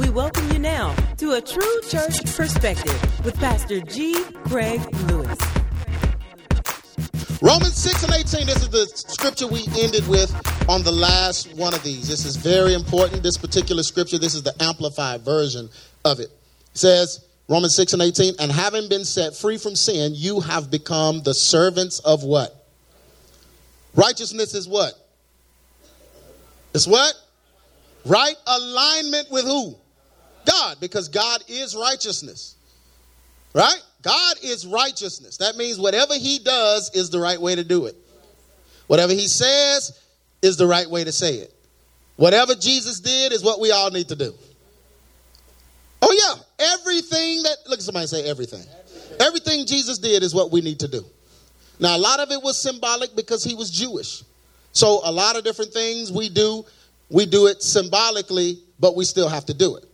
We welcome you now to a true church perspective with Pastor G. Craig Lewis. Romans 6 and 18, this is the scripture we ended with on the last one of these. This is very important, this particular scripture. This is the amplified version of it. It says, Romans 6 and 18, and having been set free from sin, you have become the servants of what? Righteousness is what? It's what? Right alignment with who? God, because God is righteousness. Right? God is righteousness. That means whatever he does is the right way to do it. Whatever he says is the right way to say it. Whatever Jesus did is what we all need to do. Oh, yeah. Everything that, look, somebody say everything. Everything Jesus did is what we need to do. Now, a lot of it was symbolic because he was Jewish. So, a lot of different things we do, we do it symbolically, but we still have to do it.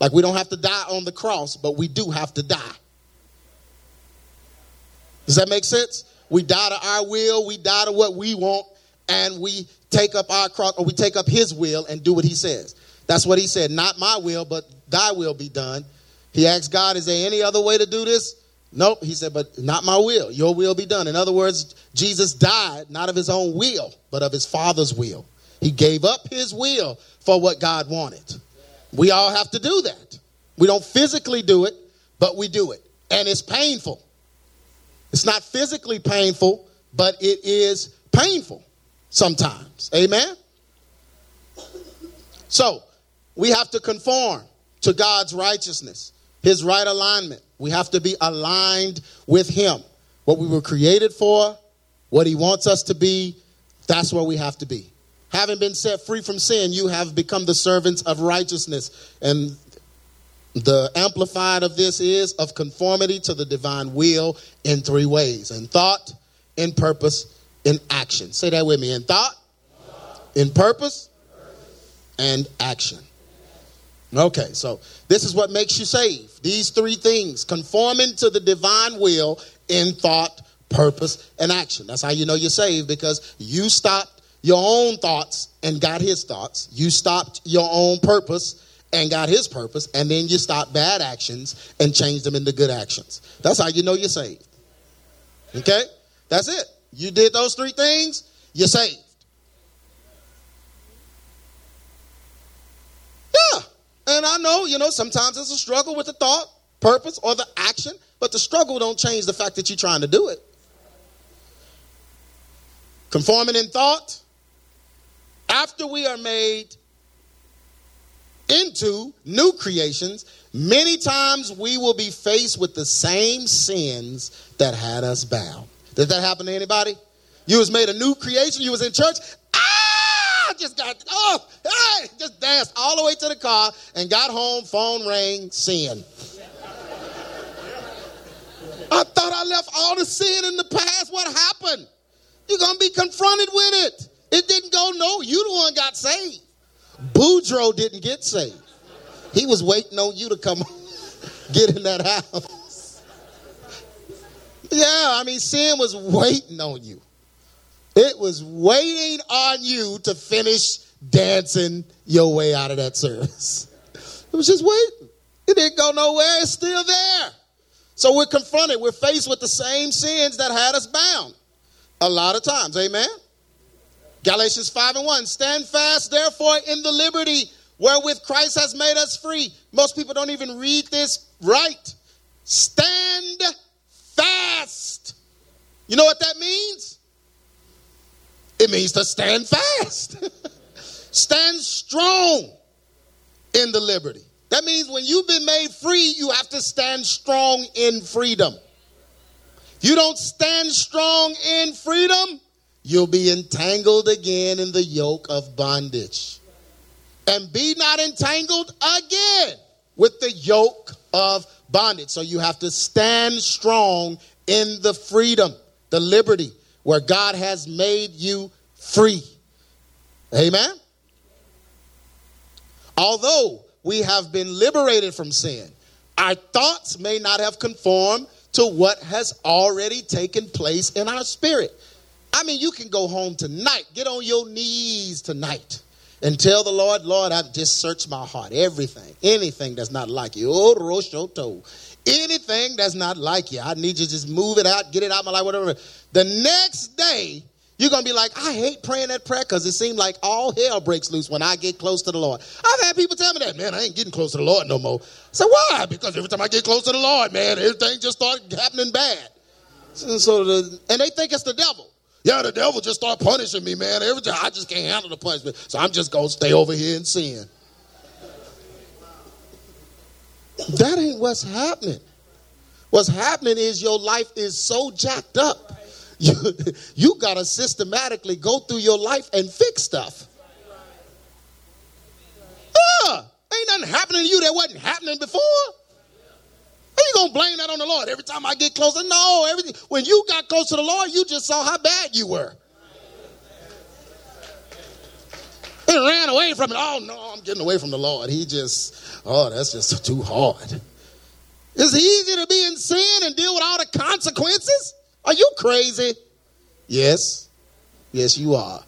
Like, we don't have to die on the cross, but we do have to die. Does that make sense? We die to our will, we die to what we want, and we take up our cross, or we take up his will and do what he says. That's what he said. Not my will, but thy will be done. He asked God, Is there any other way to do this? Nope. He said, But not my will. Your will be done. In other words, Jesus died not of his own will, but of his Father's will. He gave up his will for what God wanted. We all have to do that. We don't physically do it, but we do it. And it's painful. It's not physically painful, but it is painful sometimes. Amen? So, we have to conform to God's righteousness, His right alignment. We have to be aligned with Him. What we were created for, what He wants us to be, that's where we have to be. Having been set free from sin, you have become the servants of righteousness. And the amplified of this is of conformity to the divine will in three ways in thought, in purpose, in action. Say that with me in thought, in purpose, and action. Okay, so this is what makes you saved. These three things conforming to the divine will in thought, purpose, and action. That's how you know you're saved because you stopped your own thoughts and got his thoughts. You stopped your own purpose and got his purpose, and then you stopped bad actions and changed them into good actions. That's how you know you're saved. Okay? That's it. You did those three things, you're saved. Yeah. And I know, you know, sometimes it's a struggle with the thought, purpose, or the action, but the struggle don't change the fact that you're trying to do it. Conforming in thought, after we are made into new creations, many times we will be faced with the same sins that had us bound. Did that happen to anybody? You was made a new creation, you was in church, ah, just got, oh, hey, just danced all the way to the car and got home, phone rang, sin. I thought I left all the sin in the past. What happened? You're going to be confronted with it. It didn't go no, you the one got saved. Boudreaux didn't get saved. He was waiting on you to come get in that house. Yeah, I mean, sin was waiting on you. It was waiting on you to finish dancing your way out of that service. It was just waiting. It didn't go nowhere. It's still there. So we're confronted. We're faced with the same sins that had us bound a lot of times. Amen? Galatians 5 and 1. Stand fast, therefore, in the liberty wherewith Christ has made us free. Most people don't even read this right. Stand fast. You know what that means? It means to stand fast. stand strong in the liberty. That means when you've been made free, you have to stand strong in freedom. You don't stand strong in freedom, you'll be entangled again in the yoke of bondage. And be not entangled again with the yoke of bondage. So you have to stand strong in the freedom, the liberty where God has made you free. Amen. Although we have been liberated from sin, our thoughts may not have conformed to what has already taken place in our spirit. I mean, you can go home tonight, get on your knees tonight, and tell the Lord, Lord, I've just searched my heart. Everything, anything that's not like you. Oh, Roshoto. Anything that's not like you. I need you to just move it out, get it out of my life, whatever. The next day, you're going to be like, I hate praying that prayer because it seems like all hell breaks loose when I get close to the Lord. I've had people tell me that, man, I ain't getting close to the Lord no more. So why? Because every time I get close to the Lord, man, everything just starts happening bad. And so the, and they think it's the devil. Yeah, the devil just start punishing me, man. Every time I just can't handle the punishment. So I'm just gonna stay over here and sin. That ain't what's happening. What's happening is your life is so jacked up. You, you got to systematically go through your life and fix stuff. Yeah, ain't nothing happening to you that wasn't happening before. How you gonna blame that on the Lord every time I get closer? No, everything. When you got close to the Lord, you just saw how bad you were. And ran away from it. Oh no, I'm getting away from the Lord. He just, oh, that's just too hard. It's easy to be in sin and deal with all the consequences. Are you crazy? Yes. Yes, you are.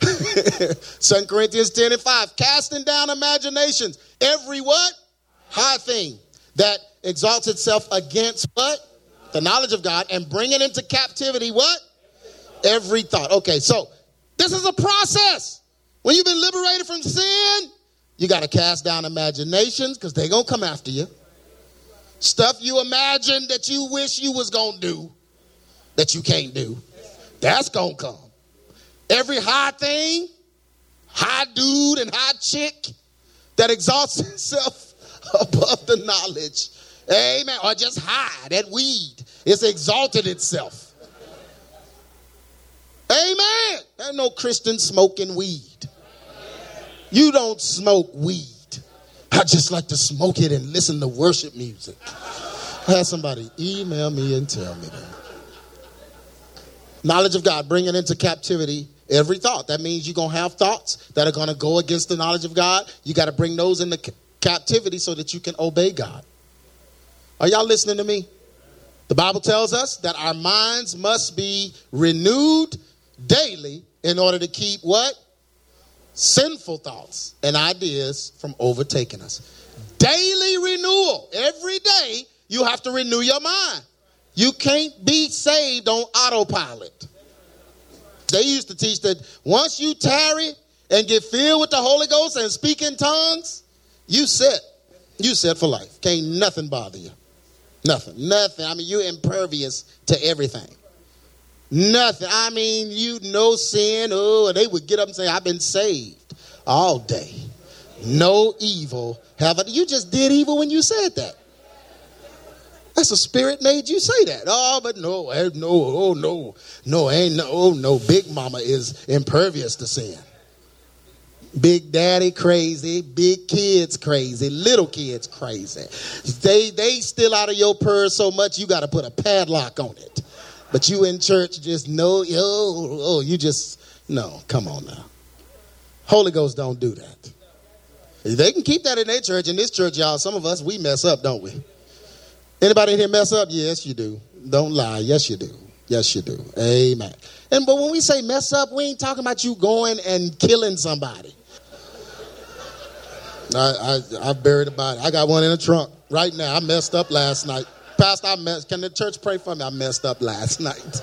2 Corinthians 10 and 5. Casting down imaginations. Every what? High thing that exalts itself against what? The knowledge of God and bringing into captivity what? Every thought. Okay, so this is a process. When you've been liberated from sin, you got to cast down imaginations because they're going to come after you. Stuff you imagine that you wish you was going to do that you can't do. That's going to come. Every high thing, high dude and high chick that exalts itself above the knowledge. Amen. Or just high, that weed. It's exalted itself. Amen. There's no Christian smoking weed. You don't smoke weed. I just like to smoke it and listen to worship music. I somebody email me and tell me that. Knowledge of God, bringing into captivity every thought. That means you're going to have thoughts that are going to go against the knowledge of God. You got to bring those into captivity so that you can obey God. Are y'all listening to me? The Bible tells us that our minds must be renewed daily in order to keep what? Sinful thoughts and ideas from overtaking us. Daily renewal. Every day you have to renew your mind. You can't be saved on autopilot. They used to teach that once you tarry and get filled with the Holy Ghost and speak in tongues, you set. You set for life. Can't nothing bother you. Nothing. Nothing. I mean, you're impervious to everything. Nothing. I mean, you no sin. Oh, they would get up and say, I've been saved all day. No evil have. You just did evil when you said that. That's a spirit made you say that. Oh, but no, eh, no, oh no, no, ain't no, oh no. Big Mama is impervious to sin. Big Daddy crazy, big kids crazy, little kids crazy. They they still out of your purse so much you got to put a padlock on it. But you in church just know, yo, oh, you just no. Come on now. Holy Ghost don't do that. They can keep that in their church. In this church, y'all, some of us we mess up, don't we? Anybody in here mess up? Yes, you do. Don't lie. Yes, you do. Yes, you do. Amen. And but when we say mess up, we ain't talking about you going and killing somebody. I, I, I buried a body. I got one in the trunk right now. I messed up last night. Pastor, I messed. Can the church pray for me? I messed up last night.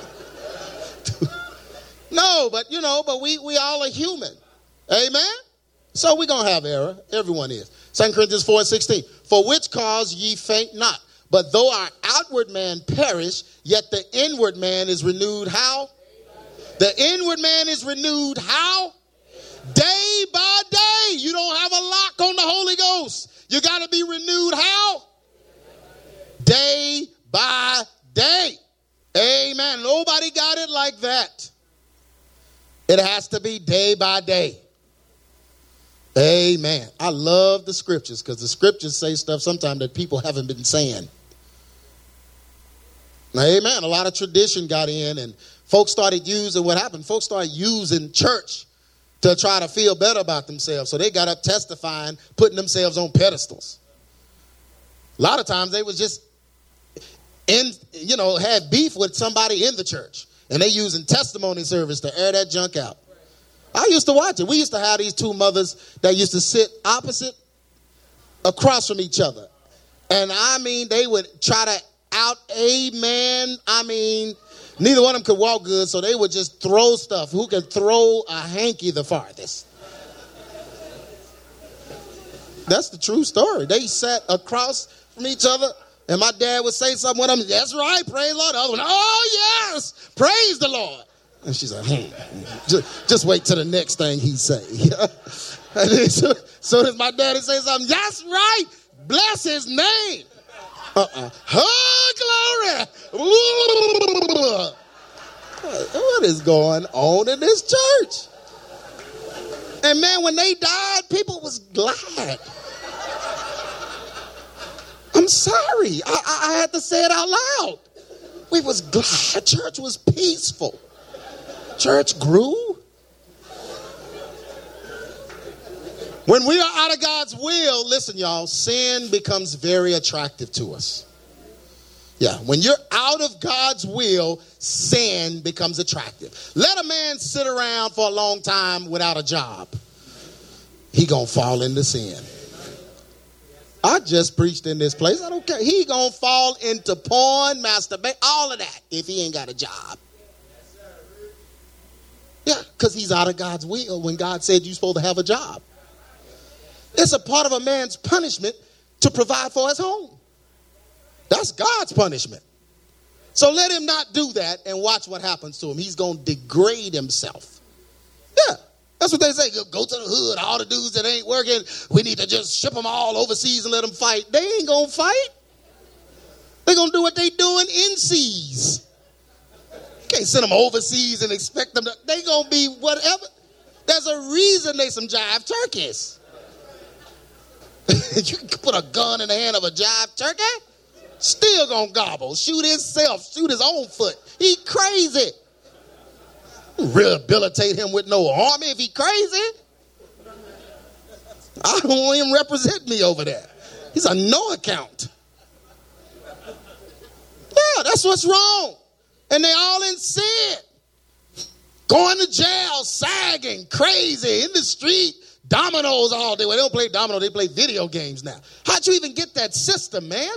no, but you know, but we we all are human. Amen. So we're gonna have error. Everyone is. Second Corinthians 4 and 16. For which cause ye faint not but though our outward man perish, yet the inward man is renewed how? The inward man is renewed how? Day by day. You don't have a lock on the Holy Ghost. You got to be renewed how? Day by day. Amen. Nobody got it like that. It has to be day by day. Amen. I love the scriptures because the scriptures say stuff sometimes that people haven't been saying. Amen. A lot of tradition got in, and folks started using what happened. Folks started using church to try to feel better about themselves. So they got up testifying, putting themselves on pedestals. A lot of times they was just in, you know, had beef with somebody in the church, and they using testimony service to air that junk out. I used to watch it. We used to have these two mothers that used to sit opposite across from each other. And I mean, they would try to out amen. I mean, neither one of them could walk good, so they would just throw stuff. Who can throw a hanky the farthest? That's the true story. They sat across from each other, and my dad would say something with them. That's right, praise the Lord. The other one, oh yes, praise the Lord. And she's like, hmm. just, just wait till the next thing he say. and then, so, so does my daddy say something? That's right. Bless his name. Uh-uh. Oh, glory. What is going on in this church? And man, when they died, people was glad. I'm sorry. I, I, had to say it out loud. We was glad. Church was peaceful. Church grew. When we are out of God's will, listen, y'all, sin becomes very attractive to us. Yeah, when you're out of God's will, sin becomes attractive. Let a man sit around for a long time without a job. He gonna fall into sin. I just preached in this place. I don't care. He gonna fall into porn, masturbate, all of that if he ain't got a job. Yeah, because he's out of God's will when God said you're supposed to have a job. It's a part of a man's punishment to provide for his home. That's God's punishment. So let him not do that and watch what happens to him. He's going to degrade himself. Yeah, that's what they say. Go to the hood. All the dudes that ain't working, we need to just ship them all overseas and let them fight. They ain't going to fight. They're going to do what they doing in seas. Can't send them overseas and expect them to. They going to be whatever. There's a reason they some jive turkeys. you put a gun in the hand of a jive turkey? Still gonna gobble, shoot himself, shoot his own foot. He crazy. Rehabilitate him with no army if he crazy. I don't want him represent me over there. He's a no account. Yeah, that's what's wrong. And they all in sin. Going to jail, sagging, crazy, in the street, dominoes all day. Well, they don't play domino, they play video games now. How'd you even get that system, man?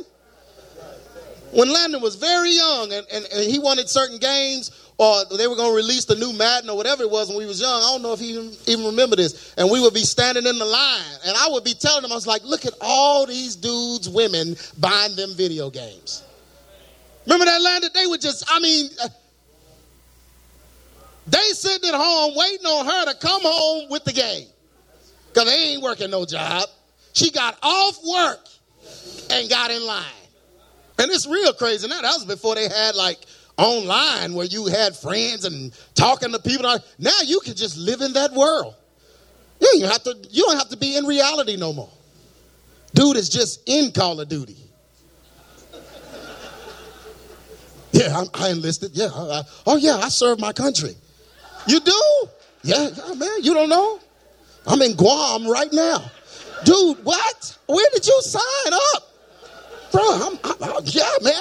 when Landon was very young and, and, and he wanted certain games or they were going to release the new Madden or whatever it was when we was young. I don't know if he even, even remember this. And we would be standing in the line and I would be telling them, I was like, look at all these dudes, women buying them video games. Remember that Landon? They would just, I mean, uh, they sitting at home waiting on her to come home with the game. Because they ain't working no job. She got off work and got in line. And it's real crazy now. That was before they had like online where you had friends and talking to people. Now you can just live in that world. You don't have to, you don't have to be in reality no more. Dude is just in Call of Duty. Yeah, I, I enlisted. Yeah. I, oh, yeah, I served my country. You do? Yeah, yeah, man, you don't know? I'm in Guam right now. Dude, what? Where did you sign up? bro, I'm, I'm, yeah, man.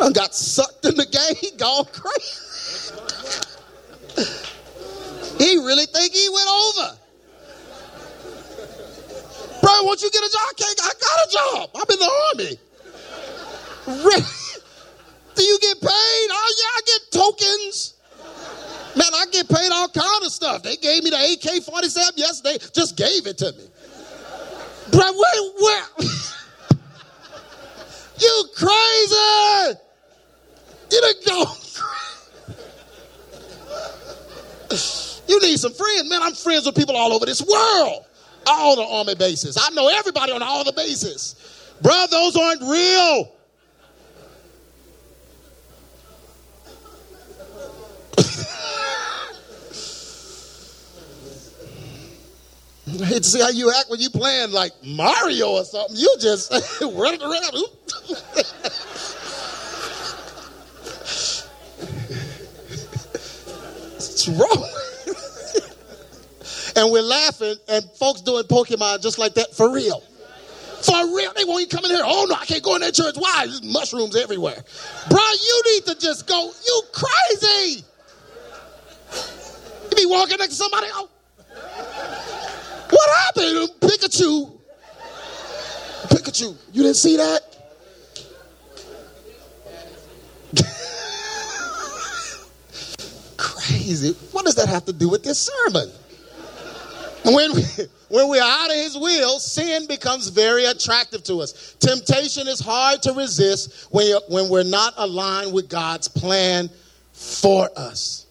I got sucked in the game. Gone crazy. he really think he went over. Bro, once you get a job, I, can't, I got a job. I'm in the army. Really? Do you get paid? Oh, yeah, I get tokens. Man, I get paid all kind of stuff. They gave me the AK 47 yesterday, just gave it to me. Bro, where, where? You crazy! You didn't go. you need some friends. Man, I'm friends with people all over this world. All the army bases. I know everybody on all the bases. Bro, those aren't real. Hate to see how you act when you playing like Mario or something. You just running around. What's wrong? and we're laughing, and folks doing Pokemon just like that for real. For real, they won't even come in here. Oh no, I can't go in that church. Why? There's mushrooms everywhere. Bro, you need to just go. You crazy. You be walking next to somebody, oh, what happened? Pikachu. Pikachu. You didn't see that? Crazy. What does that have to do with this sermon? When, we, when we're out of his will, sin becomes very attractive to us. Temptation is hard to resist when, when we're not aligned with God's plan for us.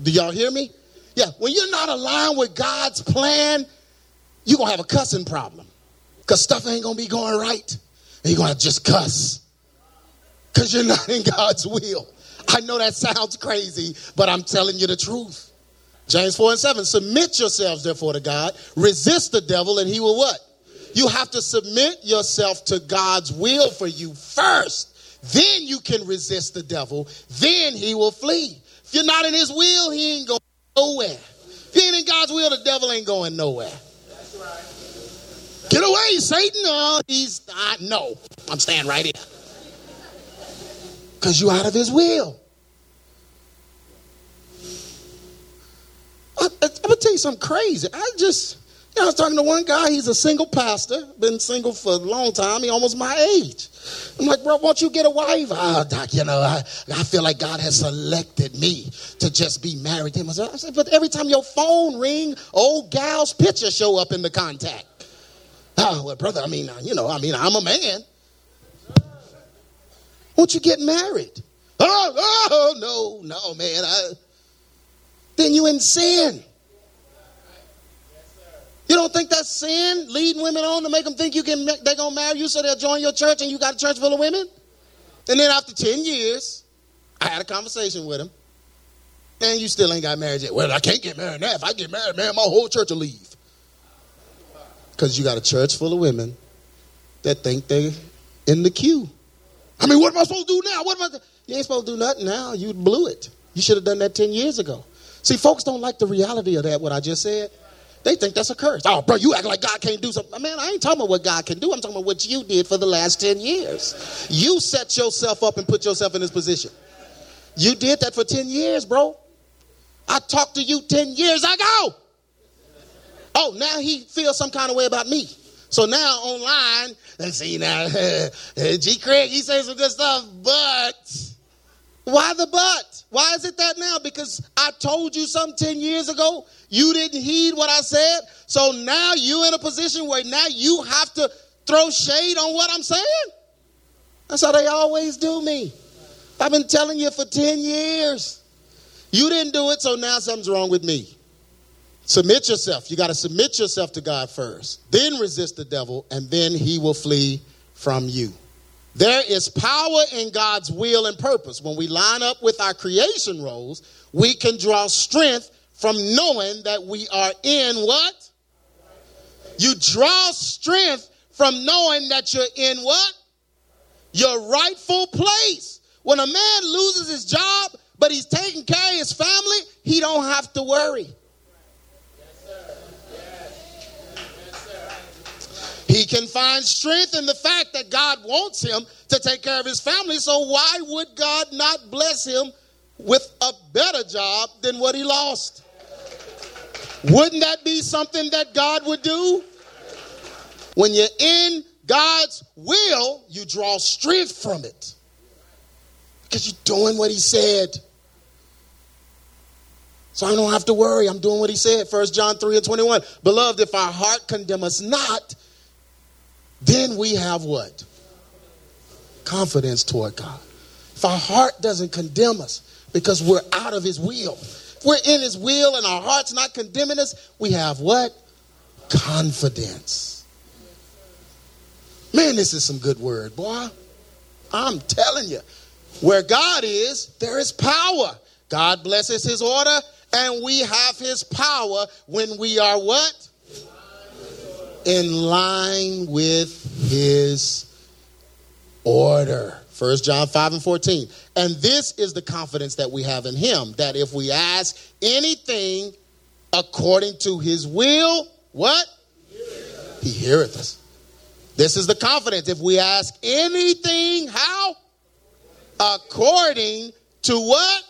Do y'all hear me? Yeah, when you're not aligned with God's plan, you're going to have a cussing problem because stuff ain't going to be going right. And you're going to just cuss because you're not in God's will. I know that sounds crazy, but I'm telling you the truth. James 4 and 7 Submit yourselves, therefore, to God. Resist the devil, and he will what? You have to submit yourself to God's will for you first. Then you can resist the devil. Then he will flee. If you're not in his will, he ain't going nowhere. If he ain't in God's will, the devil ain't going nowhere. Get away, Satan. Oh, he's not. No, I'm staying right here. Because you're out of his will. I, am gonna tell you something crazy. I just, you know, I was talking to one guy. He's a single pastor, been single for a long time. He almost my age. I'm like, bro, won't you get a wife? Oh, doc, you know, I, I feel like God has selected me to just be married to him. I said, but every time your phone ring, old gal's picture show up in the contact. Oh, well, brother, I mean, uh, you know, I mean, I'm a man. Won't you get married? Oh, oh no, no, man. I, then you in sin. You don't think that's sin, leading women on to make them think you can they're gonna marry you so they'll join your church and you got a church full of women? And then after 10 years, I had a conversation with him. And you still ain't got married yet. Well, I can't get married now. If I get married, man, my whole church will leave. Because you got a church full of women that think they in the queue. I mean, what am I supposed to do now? What am I? You ain't supposed to do nothing now. You blew it. You should have done that 10 years ago. See, folks don't like the reality of that, what I just said. They think that's a curse. Oh, bro, you act like God can't do something. Man, I ain't talking about what God can do. I'm talking about what you did for the last 10 years. You set yourself up and put yourself in this position. You did that for 10 years, bro. I talked to you 10 years ago. Oh, now he feels some kind of way about me. So now online, let's see now, G. Craig, he says some good stuff, but why the but? Why is it that now? Because I told you some 10 years ago. You didn't heed what I said. So now you're in a position where now you have to throw shade on what I'm saying. That's how they always do me. I've been telling you for 10 years. You didn't do it, so now something's wrong with me. Submit yourself. You got to submit yourself to God first. Then resist the devil, and then he will flee from you. There is power in God's will and purpose. When we line up with our creation roles, we can draw strength from knowing that we are in what? You draw strength from knowing that you're in what? Your rightful place. When a man loses his job, but he's taking care of his family, he don't have to worry. He can find strength in the fact that God wants him to take care of his family. So why would God not bless him with a better job than what he lost? Wouldn't that be something that God would do? When you're in God's will, you draw strength from it because you're doing what he said. So I don't have to worry. I'm doing what he said. First John 3 and 21. Beloved, if our heart condemn us not, then we have what? Confidence toward God. If our heart doesn't condemn us because we're out of his will, if we're in his will and our heart's not condemning us, we have what? Confidence. Man, this is some good word, boy. I'm telling you. Where God is, there is power. God blesses his order, and we have his power when we are what? In line with his order. 1 John 5 and 14. And this is the confidence that we have in him that if we ask anything according to his will, what? He heareth us. This is the confidence. If we ask anything, how? According to what?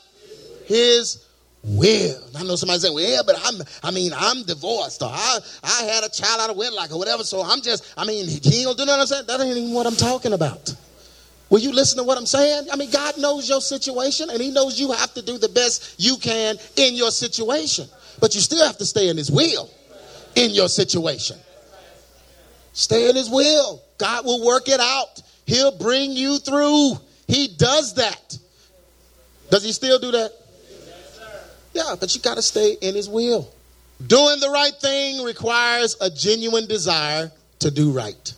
His will. I know somebody saying, well, but I'm, I mean, I'm divorced or I, I had a child out of wedlock or whatever. So I'm just, I mean, he ain't gonna do nothing. That ain't even what I'm talking about. Will you listen to what I'm saying? I mean, God knows your situation and he knows you have to do the best you can in your situation. But you still have to stay in his will in your situation. Stay in his will. God will work it out. He'll bring you through. He does that. Does he still do that? Yeah, but you got to stay in his will. Doing the right thing requires a genuine desire to do right.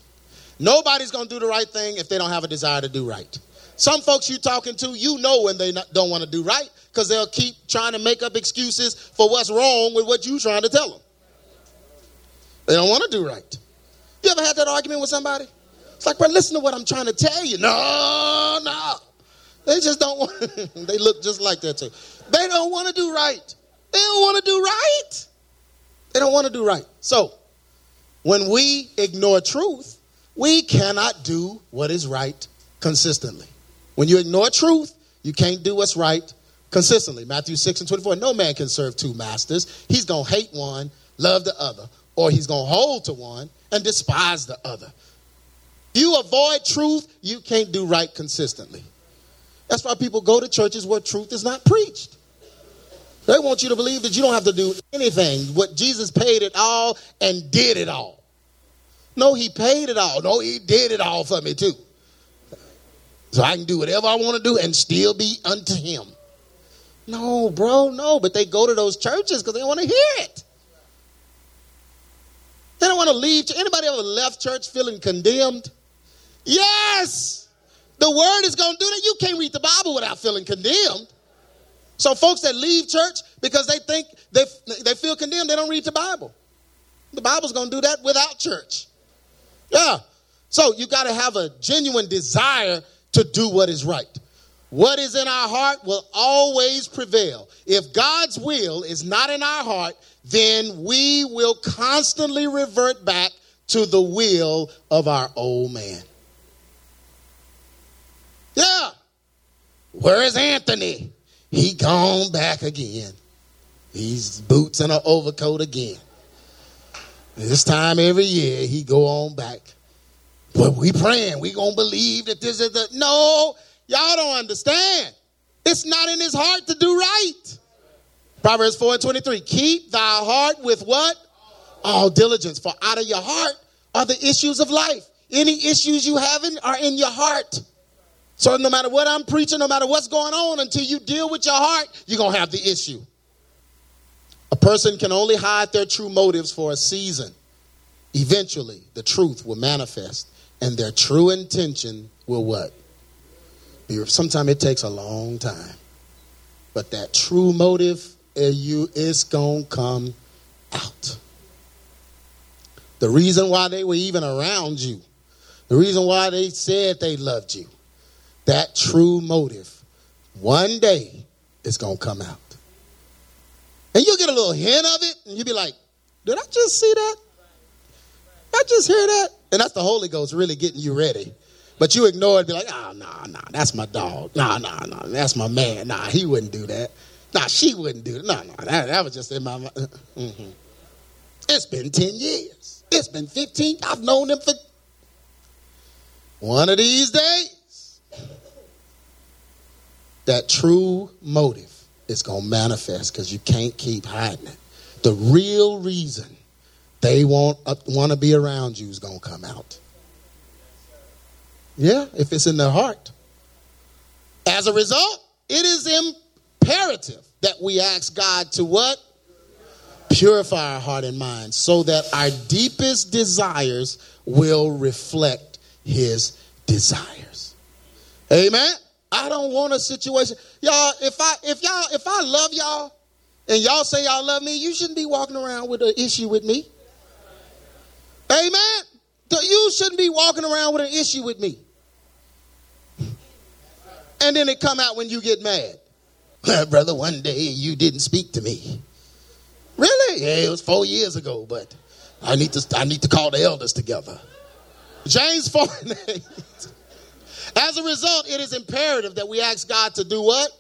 Nobody's going to do the right thing if they don't have a desire to do right. Some folks you're talking to, you know when they not, don't want to do right because they'll keep trying to make up excuses for what's wrong with what you're trying to tell them. They don't want to do right. You ever had that argument with somebody? It's like, well, listen to what I'm trying to tell you. No, no. They just don't want, they look just like that too. They don't want to do right. They don't want to do right. They don't want to do right. So, when we ignore truth, we cannot do what is right consistently. When you ignore truth, you can't do what's right consistently. Matthew 6 and 24. No man can serve two masters. He's going to hate one, love the other, or he's going to hold to one and despise the other. You avoid truth, you can't do right consistently. That's why people go to churches where truth is not preached. They want you to believe that you don't have to do anything. What Jesus paid it all and did it all. No, he paid it all. No, he did it all for me too. So I can do whatever I want to do and still be unto him. No, bro, no. But they go to those churches because they want to hear it. They don't want to leave. Anybody ever left church feeling condemned? Yes. The word is going to do that. You can't read the Bible without feeling condemned. So folks that leave church because they think they, they feel condemned, they don't read the Bible. The Bible's going to do that without church. Yeah. So you got to have a genuine desire to do what is right. What is in our heart will always prevail. If God's will is not in our heart, then we will constantly revert back to the will of our old man. Yeah. Where is Anthony? He gone back again. He's boots and an overcoat again. This time every year he go on back. But we praying. We gonna believe that this is the no. Y'all don't understand. It's not in his heart to do right. Proverbs 4 and 23. Keep thy heart with what? All diligence. For out of your heart are the issues of life. Any issues you having are in your heart. So no matter what I'm preaching, no matter what's going on, until you deal with your heart, you're going to have the issue. A person can only hide their true motives for a season. Eventually, the truth will manifest, and their true intention will what? Sometimes it takes a long time. But that true motive in you is going to come out. The reason why they were even around you, the reason why they said they loved you, that true motive, one day is going to come out. And you'll get a little hint of it, and you'll be like, Did I just see that? I just hear that? And that's the Holy Ghost really getting you ready. But you ignore it, be like, oh, nah, nah, that's my dog. Nah, nah, nah, that's my man. Nah, he wouldn't do that. Nah, she wouldn't do it. Nah, nah, that, that was just in my mind. Mm-hmm. It's been 10 years. It's been 15. I've known them for one of these days. That true motive is going to manifest because you can't keep hiding it. The real reason they want, uh, want to be around you is going to come out. Yeah, if it's in their heart. As a result, it is imperative that we ask God to what? Purify our heart and mind so that our deepest desires will reflect his desires. Amen. I don't want a situation. Y'all, if I if y'all if I love y'all and y'all say y'all love me, you shouldn't be walking around with an issue with me. Amen. You shouldn't be walking around with an issue with me. And then it come out when you get mad. Brother, one day you didn't speak to me. Really? Yeah, it was four years ago, but I need to I need to call the elders together. James 4 As a result, it is imperative that we ask God to do what?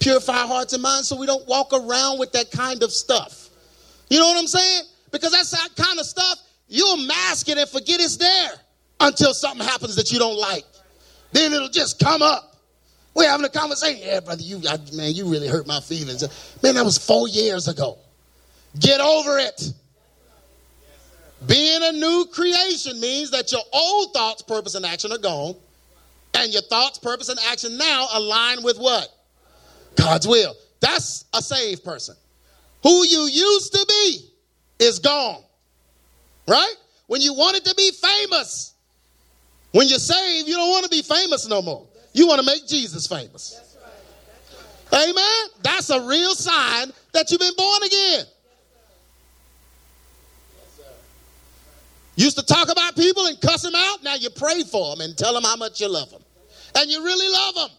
Purify our hearts and minds so we don't walk around with that kind of stuff. You know what I'm saying? Because that's that kind of stuff, you'll mask it and forget it's there until something happens that you don't like. Then it'll just come up. We're having a conversation. Yeah, brother, you I, man, you really hurt my feelings. Man, that was four years ago. Get over it. Being a new creation means that your old thoughts, purpose, and action are gone. And your thoughts, purpose, and action now align with what? God's will. That's a saved person. Who you used to be is gone. Right? When you wanted to be famous, when you're saved, you don't want to be famous no more. You want to make Jesus famous. Amen? That's a real sign that you've been born again. Used to talk about people and cuss them out. Now you pray for them and tell them how much you love them. And you really love them.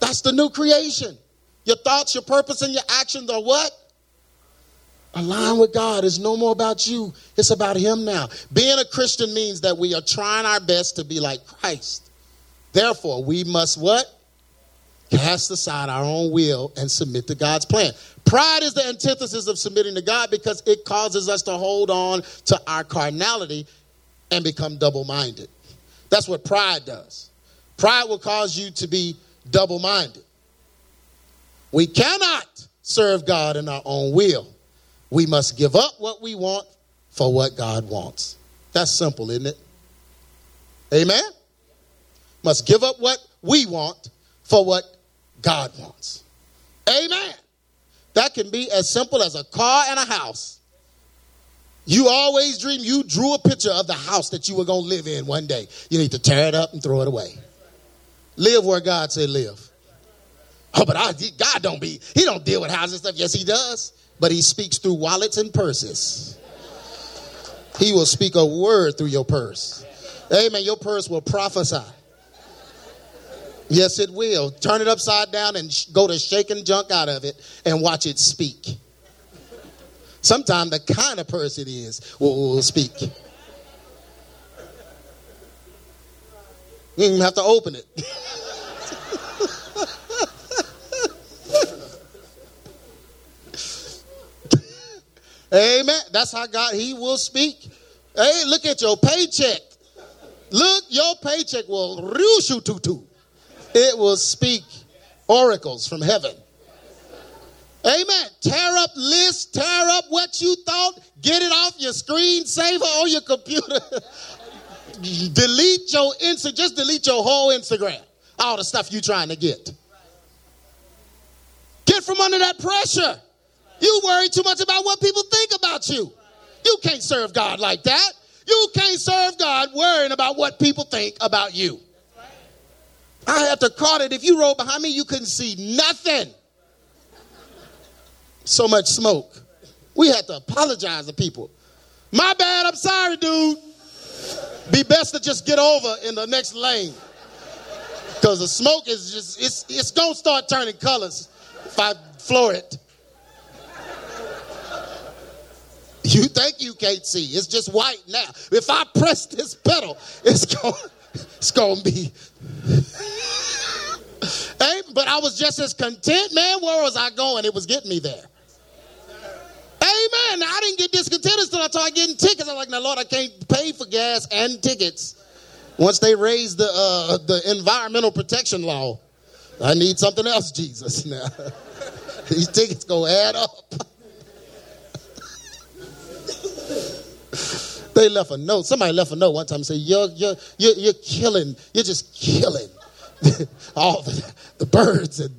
That's the new creation. Your thoughts, your purpose, and your actions are what? Align with God. It's no more about you, it's about Him now. Being a Christian means that we are trying our best to be like Christ. Therefore, we must what? Cast aside our own will and submit to God's plan. Pride is the antithesis of submitting to God because it causes us to hold on to our carnality and become double minded. That's what pride does. Pride will cause you to be double minded. We cannot serve God in our own will. We must give up what we want for what God wants. That's simple, isn't it? Amen? Must give up what we want for what God wants. Amen. That can be as simple as a car and a house. You always dream, you drew a picture of the house that you were going to live in one day. You need to tear it up and throw it away. Live where God said live. Oh, but I, God don't be, he don't deal with houses and stuff. Yes, he does. But he speaks through wallets and purses. He will speak a word through your purse. Amen. Your purse will prophesy. Yes, it will. Turn it upside down and sh- go to shaking junk out of it and watch it speak. Sometimes the kind of person it is will, will speak. You even have to open it. Amen. That's how God, He will speak. Hey, look at your paycheck. Look, your paycheck will roo tutu. It will speak oracles from heaven. Amen. Tear up lists, tear up what you thought, get it off your screen. screensaver or your computer. delete your Insta, just delete your whole Instagram. All the stuff you trying to get. Get from under that pressure. You worry too much about what people think about you. You can't serve God like that. You can't serve God worrying about what people think about you. I had to caught it. If you rode behind me, you couldn't see nothing. So much smoke. We had to apologize to people. My bad, I'm sorry, dude. Be best to just get over in the next lane. Because the smoke is just, it's, it's going to start turning colors if I floor it. You think you can't see. It's just white now. If I press this pedal, it's going it's gonna be. hey, but I was just as content, man. Where was I going? It was getting me there. Amen. I didn't get discontented until I started getting tickets. I'm like, now, Lord, I can't pay for gas and tickets. Once they raise the uh, the environmental protection law, I need something else, Jesus. Now, these tickets go add up. They left a note. Somebody left a note one time and said, you're, you're, you're, you're killing, you're just killing all the, the birds and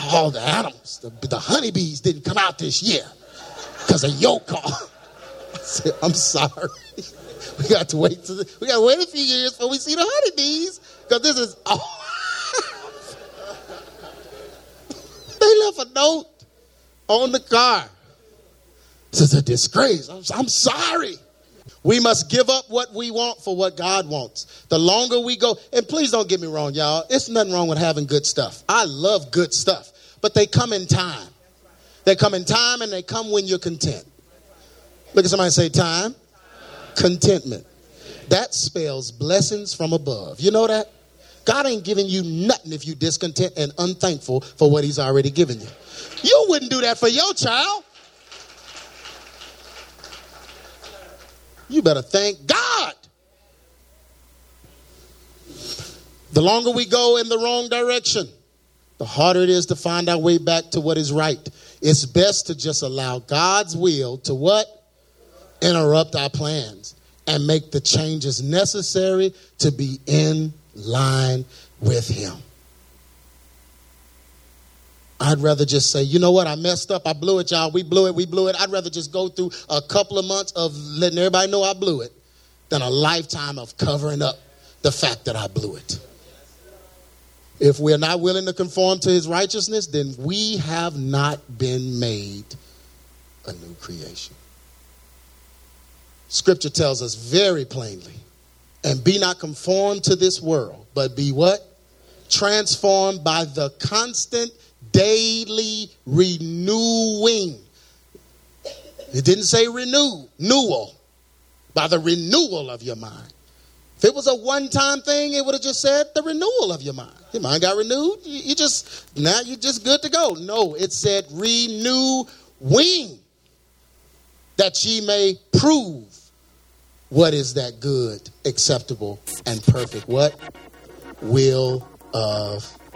all the animals. The, the honeybees didn't come out this year because of your car. I said, I'm sorry. We got to wait to we got to wait a few years before we see the honeybees because this is oh. they left a note on the car. This is a disgrace. I'm, I'm sorry. We must give up what we want for what God wants. The longer we go, and please don't get me wrong, y'all, it's nothing wrong with having good stuff. I love good stuff, but they come in time. They come in time and they come when you're content. Look at somebody say, time, contentment. That spells blessings from above. You know that? God ain't giving you nothing if you discontent and unthankful for what he's already given you. You wouldn't do that for your child. You better thank God. The longer we go in the wrong direction, the harder it is to find our way back to what is right. It's best to just allow God's will to what? Interrupt our plans and make the changes necessary to be in line with Him. I'd rather just say, you know what, I messed up, I blew it, y'all. We blew it, we blew it. I'd rather just go through a couple of months of letting everybody know I blew it than a lifetime of covering up the fact that I blew it. If we're not willing to conform to his righteousness, then we have not been made a new creation. Scripture tells us very plainly, and be not conformed to this world, but be what? Transformed by the constant daily renewing. It didn't say renew, renewal, by the renewal of your mind. If it was a one time thing, it would have just said the renewal of your mind. Your mind got renewed, you just, now you're just good to go. No, it said renewing that ye may prove what is that good, acceptable, and perfect what? Will of.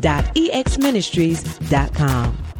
www.exministries.com.